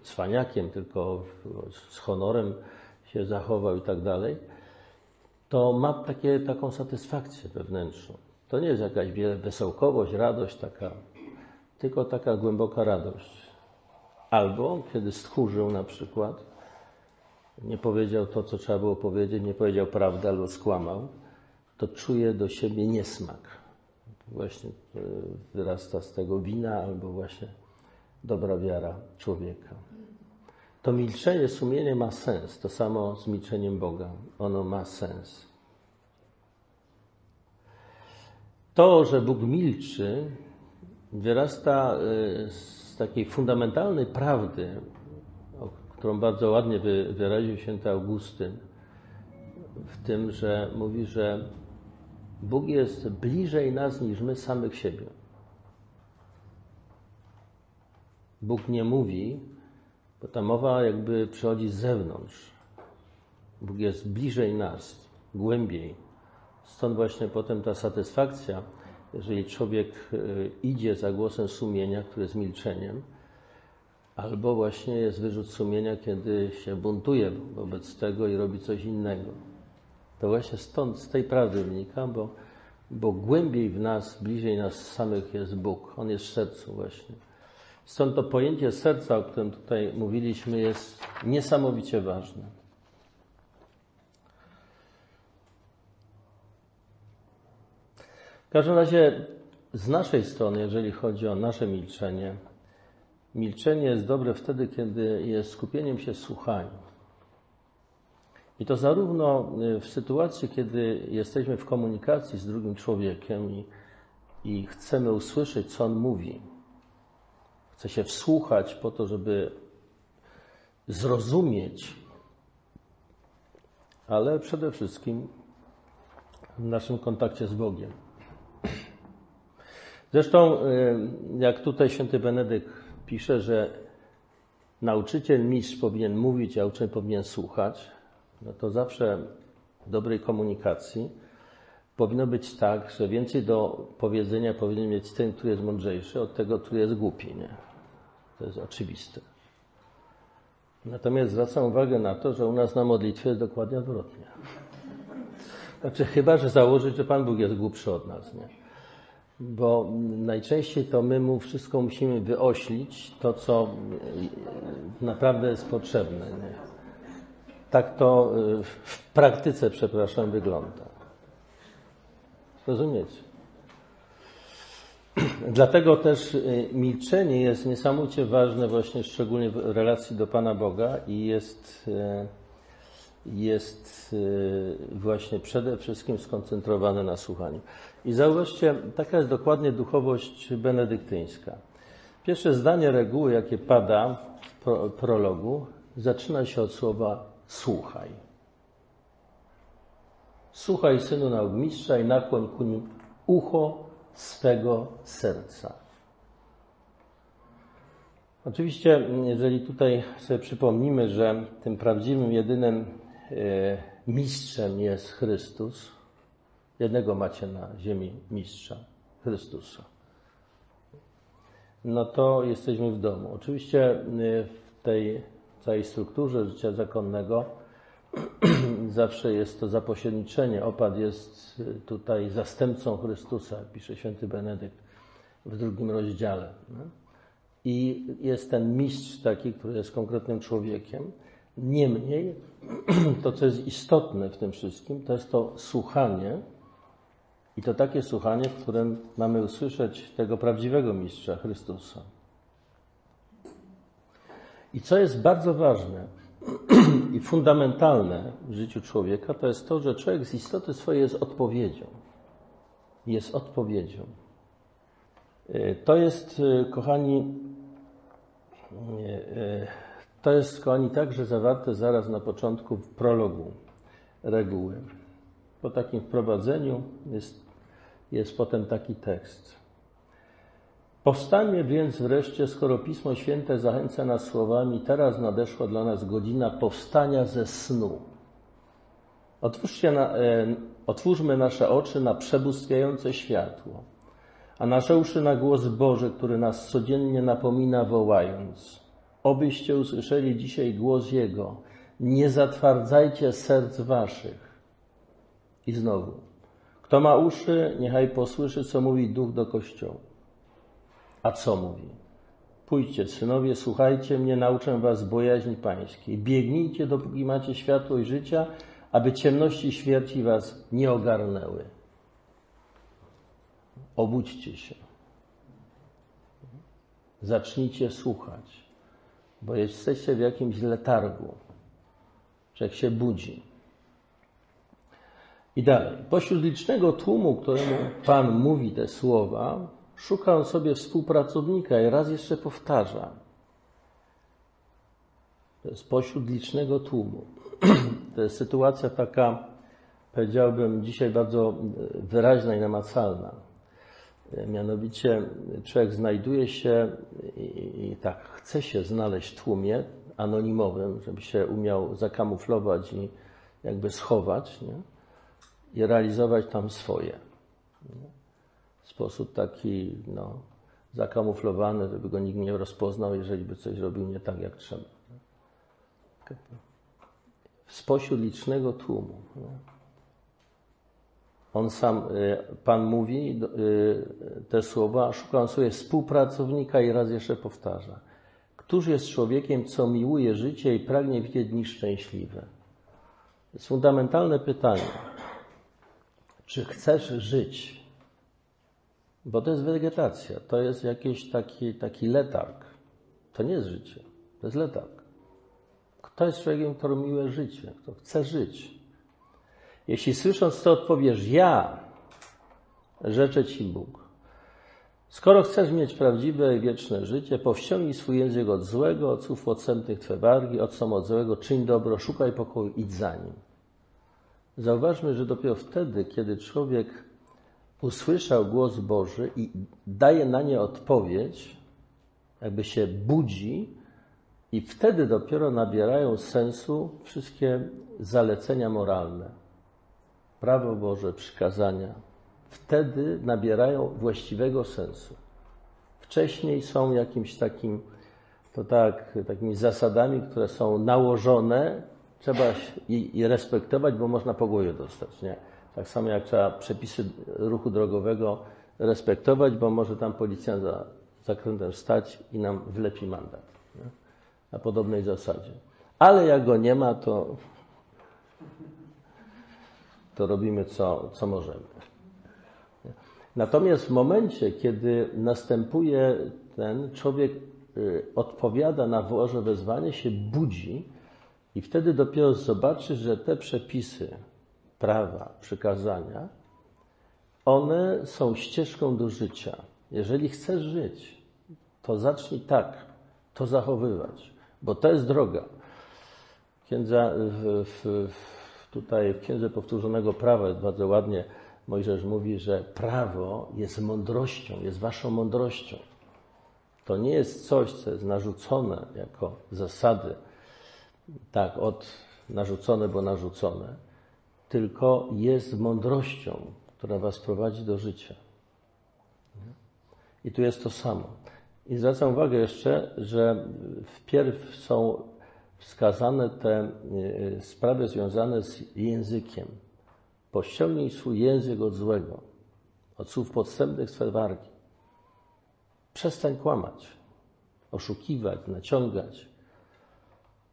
cwaniakiem, tylko z honorem się zachował i tak dalej to ma takie, taką satysfakcję wewnętrzną. To nie jest jakaś wesołkowość, radość taka, tylko taka głęboka radość. Albo kiedy stchórzył na przykład, nie powiedział to, co trzeba było powiedzieć, nie powiedział prawdy albo skłamał, to czuje do siebie niesmak. Właśnie e, wyrasta z tego wina albo właśnie dobra wiara człowieka. To milczenie sumienia ma sens. To samo z milczeniem Boga. Ono ma sens. To, że Bóg milczy, wyrasta y, z takiej fundamentalnej prawdy, którą bardzo ładnie wyraził święty Augustyn, w tym, że mówi, że Bóg jest bliżej nas niż my samych siebie. Bóg nie mówi, bo ta mowa jakby przychodzi z zewnątrz. Bóg jest bliżej nas, głębiej. Stąd właśnie potem ta satysfakcja, jeżeli człowiek e, idzie za głosem sumienia, który jest milczeniem, albo właśnie jest wyrzut sumienia, kiedy się buntuje wobec tego i robi coś innego. To właśnie stąd, z tej prawdy wynika, bo, bo głębiej w nas, bliżej nas samych jest Bóg. On jest w sercu właśnie. Stąd to pojęcie serca, o którym tutaj mówiliśmy, jest niesamowicie ważne. W każdym razie z naszej strony, jeżeli chodzi o nasze milczenie, milczenie jest dobre wtedy, kiedy jest skupieniem się słuchaniu. I to zarówno w sytuacji, kiedy jesteśmy w komunikacji z drugim człowiekiem i, i chcemy usłyszeć, co on mówi. Chce się wsłuchać po to, żeby zrozumieć, ale przede wszystkim w naszym kontakcie z Bogiem. Zresztą, y, jak tutaj święty Benedykt pisze, że nauczyciel, mistrz powinien mówić, a uczeń powinien słuchać, no to zawsze w dobrej komunikacji powinno być tak, że więcej do powiedzenia powinien mieć ten, który jest mądrzejszy, od tego, który jest głupi. Nie? To jest oczywiste. Natomiast zwracam uwagę na to, że u nas na modlitwie jest dokładnie odwrotnie. Znaczy, chyba, że założyć, że Pan Bóg jest głupszy od nas, nie? Bo najczęściej to my mu wszystko musimy wyoślić, to co naprawdę jest potrzebne. Nie? Tak to w praktyce, przepraszam, wygląda. Rozumiecie? (clears throat) Dlatego też y, milczenie jest niesamowicie ważne właśnie szczególnie w relacji do Pana Boga i jest, y, jest y, właśnie przede wszystkim skoncentrowane na słuchaniu. I zauważcie, taka jest dokładnie duchowość benedyktyńska. Pierwsze zdanie reguły, jakie pada w prologu, zaczyna się od słowa słuchaj. Słuchaj, synu nauk mistrza i nakłoń ku nim ucho swego serca. Oczywiście, jeżeli tutaj sobie przypomnimy, że tym prawdziwym, jedynym mistrzem jest Chrystus, jednego macie na ziemi mistrza, Chrystusa, no to jesteśmy w domu. Oczywiście e, w tej całej strukturze życia zakonnego (clears throat) zawsze jest to zapośredniczenie. Opad jest tutaj zastępcą Chrystusa, pisze święty Benedykt w drugim rozdziale. I jest ten mistrz taki, który jest konkretnym człowiekiem. Niemniej, (clears throat) to co jest istotne w tym wszystkim, to jest to słuchanie, i to takie słuchanie, w którym mamy usłyszeć tego prawdziwego mistrza Chrystusa. I co jest bardzo ważne, (clears throat) i fundamentalne w życiu człowieka to jest to, że człowiek z istoty swojej jest odpowiedzią. Jest odpowiedzią. E, to jest, e, kochani, e, to jest, kochani, także zawarte zaraz na początku w prologu reguły. Po takim wprowadzeniu jest, jest potem taki tekst. Powstanie więc wreszcie, skoro Pismo Święte zachęca nas słowami, teraz nadeszła dla nas godzina powstania ze snu. Otwórzcie na, e, otwórzmy nasze oczy na przebóstwiające światło, a nasze uszy na głos Boży, który nas codziennie napomina, wołając: Obyście usłyszeli dzisiaj głos Jego, nie zatwardzajcie serc waszych. I znowu, kto ma uszy, niechaj posłyszy, co mówi Duch do Kościoła. A co mówi? Pójdźcie, synowie, słuchajcie mnie, nauczę was bojaźni pańskiej. Biegnijcie, dopóki macie światłość życia, aby ciemności śmierci was nie ogarnęły. Obudźcie się. Zacznijcie słuchać, bo jesteście w jakimś letargu. Człowiek się budzi. I dalej. Pośród licznego tłumu, któremu Pan mówi te słowa, Szuka on sobie współpracownika i raz jeszcze powtarza. To jest pośród licznego tłumu. (clears throat) To jest sytuacja taka, powiedziałbym, dzisiaj bardzo wyraźna i namacalna. Mianowicie człowiek znajduje się i, i tak chce się znaleźć w tłumie anonimowym, żeby się umiał zakamuflować i jakby schować nie? i realizować tam swoje. Nie? w sposób taki no, zakamuflowany, żeby go nikt nie rozpoznał, jeżeli by coś robił nie tak, jak trzeba. Spośród licznego tłumu. On sam, y, Pan mówi y, te słowa, szukam sobie współpracownika i raz jeszcze powtarza. Któż jest człowiekiem, co miłuje życie i pragnie widzieć dni szczęśliwe? To jest fundamentalne pytanie. Czy chcesz żyć Bo to jest wegetacja, to jest jakiś taki, taki letarg. To nie jest życie, to jest letarg. Kto jest człowiekiem, który miłuje życie, kto chce żyć? Jeśli słysząc to odpowiesz ja, rzeczę Ci Bóg. Skoro chcesz mieć prawdziwe i wieczne życie, powściągnij swój język od złego, od słów odstępnych Twe wargi, od od złego, czyń dobro, szukaj pokoju, idź za nim. Zauważmy, że dopiero wtedy, kiedy człowiek usłyszał głos Boży i daje na nie odpowiedź, jakby się budzi, i wtedy dopiero nabierają sensu wszystkie zalecenia moralne, prawo Boże, przykazania. Wtedy nabierają właściwego sensu. Wcześniej są jakimś takim, to tak, takimi zasadami, które są nałożone, trzeba je respektować, bo można po głowie dostać. Nie? Tak samo jak trzeba przepisy ruchu drogowego respektować, bo może tam policjant za zakrętem stać i nam wlepi mandat. Nie? Na podobnej zasadzie. Ale jak go nie ma, to, to robimy co, co możemy. Natomiast w momencie, kiedy następuje ten człowiek, y, odpowiada na Boże wezwanie, się budzi i wtedy dopiero zobaczy, że te przepisy, prawa, przykazania, one są ścieżką do życia. Jeżeli chcesz żyć, to zacznij tak to zachowywać, bo to jest droga. Księdza, w, w, tutaj w Księdze Powtórzonego Prawa jest bardzo ładnie Mojżesz mówi, że prawo jest mądrością, jest waszą mądrością. To nie jest coś, co jest narzucone jako zasady, tak, od narzucone, bo narzucone, tylko jest mądrością, która was prowadzi do życia. I tu jest to samo. I zwracam uwagę jeszcze, że wpierw są wskazane te y, sprawy związane z językiem. Pościągnij swój język od złego, od słów podstępnych swe wargi. Przestań kłamać, oszukiwać, naciągać.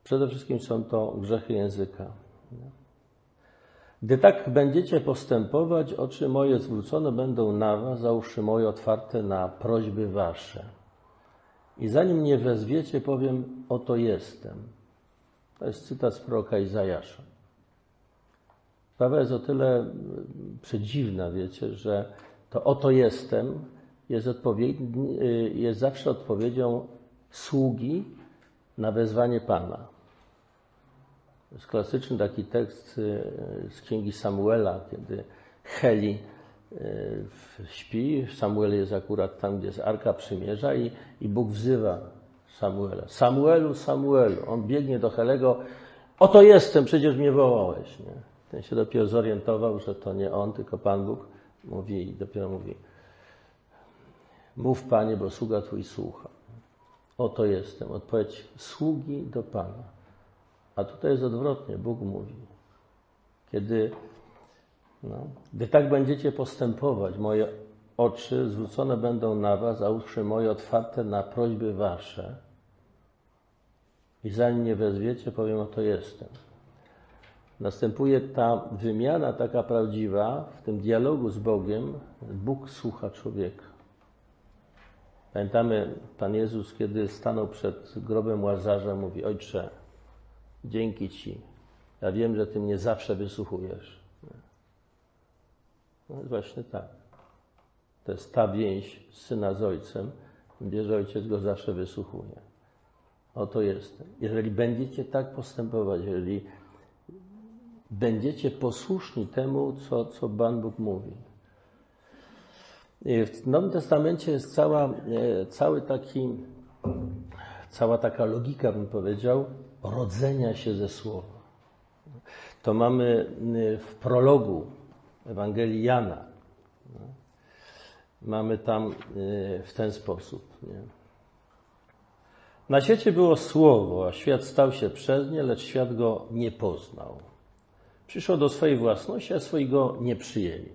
Przede wszystkim są to grzechy języka. Gdy tak będziecie postępować, oczy moje zwrócone będą na was, a uszy moje otwarte na prośby wasze. I zanim mnie wezwiecie, powiem, oto jestem. To jest cytat z proroka Izajasza. Sprawa jest o tyle przedziwna, wiecie, że to oto jestem jest, y, jest zawsze odpowiedzią sługi na wezwanie Pana. To jest klasyczny taki tekst y, z księgi Samuela, kiedy Heli y, śpi, Samuel jest akurat tam, gdzie jest Arka Przymierza i, i Bóg wzywa Samuela. Samuelu, Samuelu. On biegnie do Helego. Oto jestem, przecież mnie wołałeś. Nie? Ten się dopiero zorientował, że to nie on, tylko Pan Bóg mówi i dopiero mówi Mów Panie, bo sługa Twój słucha. Oto jestem. Odpowiedź sługi do Pana. A tutaj jest odwrotnie. Bóg mówi. Kiedy, no, gdy tak będziecie postępować, moje oczy zwrócone będą na Was, a uszy moje otwarte na prośby Wasze. I zanim mnie wezwiecie, powiem, oto jestem następuje ta wymiana taka prawdziwa w tym dialogu z Bogiem. Bóg słucha człowieka. Pamiętamy, Pan Jezus, kiedy stanął przed grobem Łazarza, mówi: Ojcze, dzięki Ci. Ja wiem, że Ty mnie zawsze wysłuchujesz. No jest właśnie tak. To jest ta więź syna z ojcem, gdzie ojciec go zawsze wysłuchuje. Oto jestem. Jeżeli będziecie tak postępować, jeżeli będziecie posłuszni temu, co, co Pan Bóg mówi. W Nowym Testamencie jest cała, e, cały taki, cała taka logika, bym powiedział, rodzenia się ze Słowa. To mamy e, w prologu Ewangelii Jana. Mamy tam e, w ten sposób. Nie? Na świecie było Słowo, a świat stał się przez nie, lecz świat go nie poznał. Przyszło do swojej własności, a swojego nie przyjęli.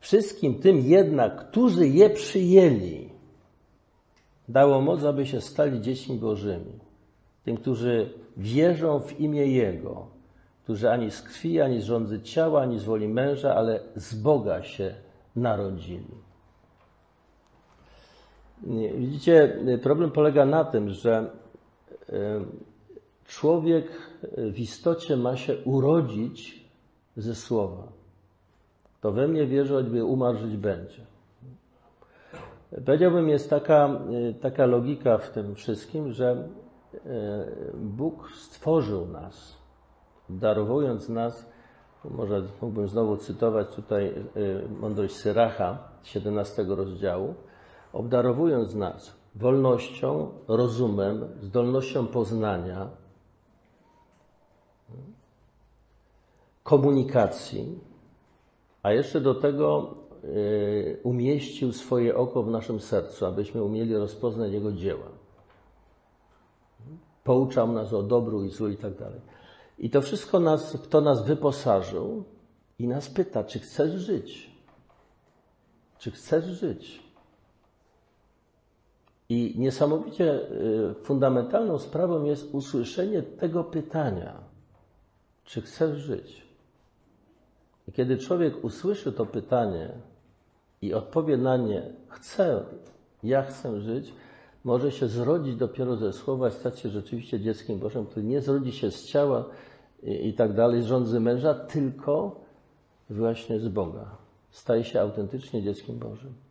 Wszystkim tym jednak, którzy je przyjęli, dało moc, aby się stali dziećmi Bożymi. Tym, którzy wierzą w imię Jego, którzy ani z krwi, ani z rządzy ciała, ani z woli męża, ale z Boga się narodzili. Widzicie, problem polega na tym, że e, człowiek w istocie ma się urodzić ze słowa. To we mnie wierzy, choćby umarł, żyć będzie. Powiedziałbym, jest taka, taka logika w tym wszystkim, że e, Bóg stworzył nas, darowując nas, może mógłbym znowu cytować tutaj e, mądrość Syracha, 17 rozdziału, obdarowując nas wolnością, rozumem, zdolnością poznania, komunikacji, a jeszcze do tego y, umieścił swoje oko w naszym sercu, abyśmy umieli rozpoznać Jego dzieła. Pouczał nas o dobru i złu i tak dalej. I to wszystko nas, w to nas wyposażył i nas pyta, czy chcesz żyć? Czy chcesz żyć? I niesamowicie y, fundamentalną sprawą jest usłyszenie tego pytania: czy chcesz żyć? I kiedy człowiek usłyszy to pytanie i odpowie na nie, chcę, ja chcę żyć, może się zrodzić dopiero ze słowa, stać się rzeczywiście dzieckiem Bożym, który nie zrodzi się z ciała i, i tak dalej, z rządzy męża, tylko właśnie z Boga. Staje się autentycznie dzieckiem Bożym.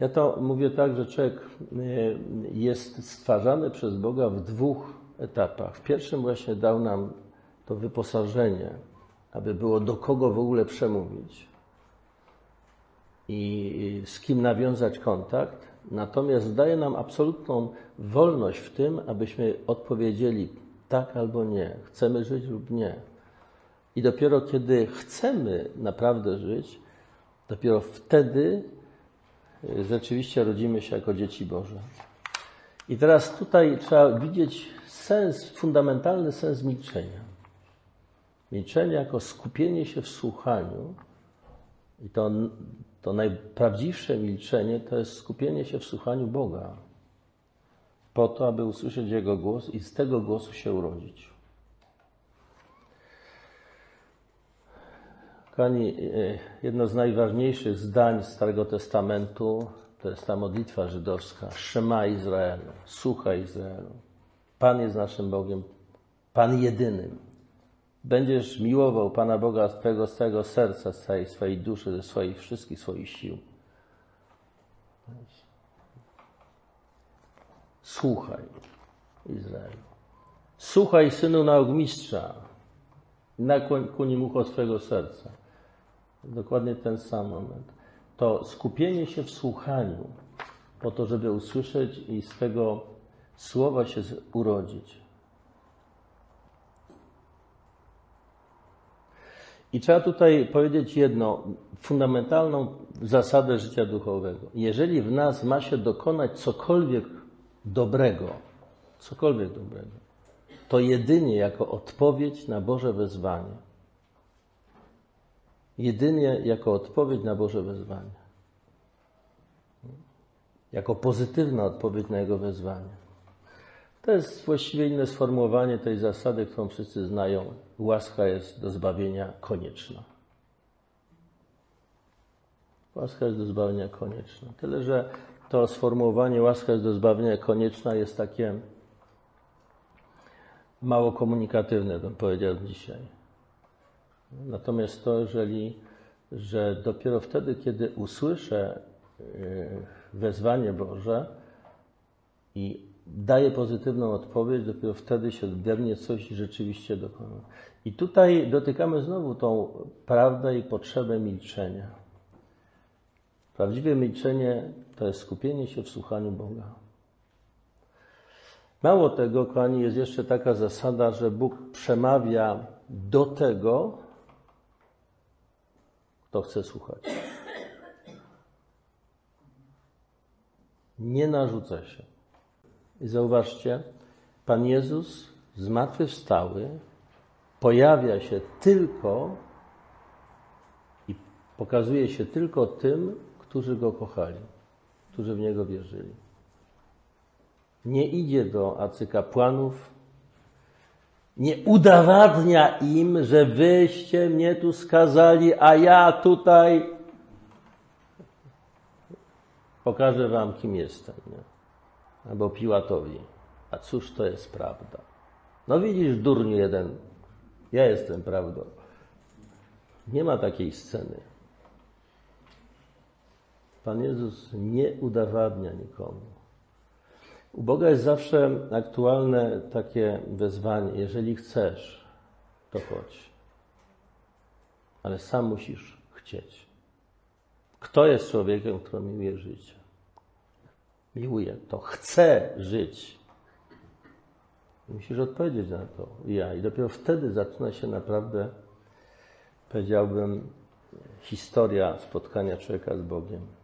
Ja to mówię tak, że człowiek y, jest stwarzany przez Boga w dwóch etapach. W pierwszym właśnie dał nam to wyposażenie, aby było do kogo w ogóle przemówić i z kim nawiązać kontakt. Natomiast daje nam absolutną wolność w tym, abyśmy odpowiedzieli tak albo nie, chcemy żyć lub nie. I dopiero kiedy chcemy naprawdę żyć, dopiero wtedy rzeczywiście rodzimy się jako dzieci Boże. I teraz tutaj trzeba widzieć sens, fundamentalny sens milczenia. Milczenie jako skupienie się w słuchaniu i to, to najprawdziwsze milczenie to jest skupienie się w słuchaniu Boga po to, aby usłyszeć Jego głos i z tego głosu się urodzić. Kochani, e, jedno z najważniejszych zdań Starego Testamentu to jest ta modlitwa żydowska. Szema Izraelu, słuchaj Izraelu. Pan jest naszym Bogiem, Pan jedynym. Będziesz miłował Pana Boga z Twojego całego serca, z całej swojej duszy, ze swoich wszystkich swoich sił. Słuchaj, Izraelu. Słuchaj, synu naugmistrza. Nakłoń ku nim ucho swojego serca. Dokładnie ten sam moment. To skupienie się w słuchaniu, po to, żeby usłyszeć i z tego słowa się urodzić. I trzeba tutaj powiedzieć jedno, fundamentalną zasadę życia duchowego. Jeżeli w nas ma się dokonać cokolwiek dobrego, cokolwiek dobrego, to jedynie jako odpowiedź na Boże wezwanie. Jedynie jako odpowiedź na Boże wezwanie. Jako pozytywna odpowiedź na Jego wezwanie. To jest właściwie inne sformułowanie tej zasady, którą wszyscy znają. Łaska jest do zbawienia konieczna. Łaska jest do zbawienia konieczna. Tyle, że to sformułowanie łaska jest do zbawienia konieczna jest takie mało komunikatywne, bym powiedział dzisiaj. Natomiast to, jeżeli, że dopiero wtedy, kiedy usłyszę y, wezwanie Boże i daje pozytywną odpowiedź, dopiero wtedy się we coś rzeczywiście dokona. I tutaj dotykamy znowu tą prawdę i potrzebę milczenia. Prawdziwe milczenie to jest skupienie się w słuchaniu Boga. Mało tego, kochani, jest jeszcze taka zasada, że Bóg przemawia do tego, kto chce słuchać. Nie narzuca się. I zauważcie, Pan Jezus zmartwychwstały pojawia się tylko i pokazuje się tylko tym, którzy Go kochali, którzy w Niego wierzyli. Nie idzie do arcykapłanów, nie udowadnia im, że wyście mnie tu skazali, a ja tutaj Pokażę wam, kim jestem. Nie? Albo Piłatowi. A cóż to jest prawda? No widzisz, durniu jeden, ja jestem prawdą. Nie ma takiej sceny. Pan Jezus nie udowadnia nikomu. U Boga jest zawsze aktualne takie wezwanie: jeżeli chcesz, to chodź. Ale sam musisz chcieć. Kto jest człowiekiem, który miłuje życie? Miłuje to, chce żyć. Musisz odpowiedzieć na to. Ja. I dopiero wtedy zaczyna się naprawdę, powiedziałbym, historia spotkania człowieka z Bogiem.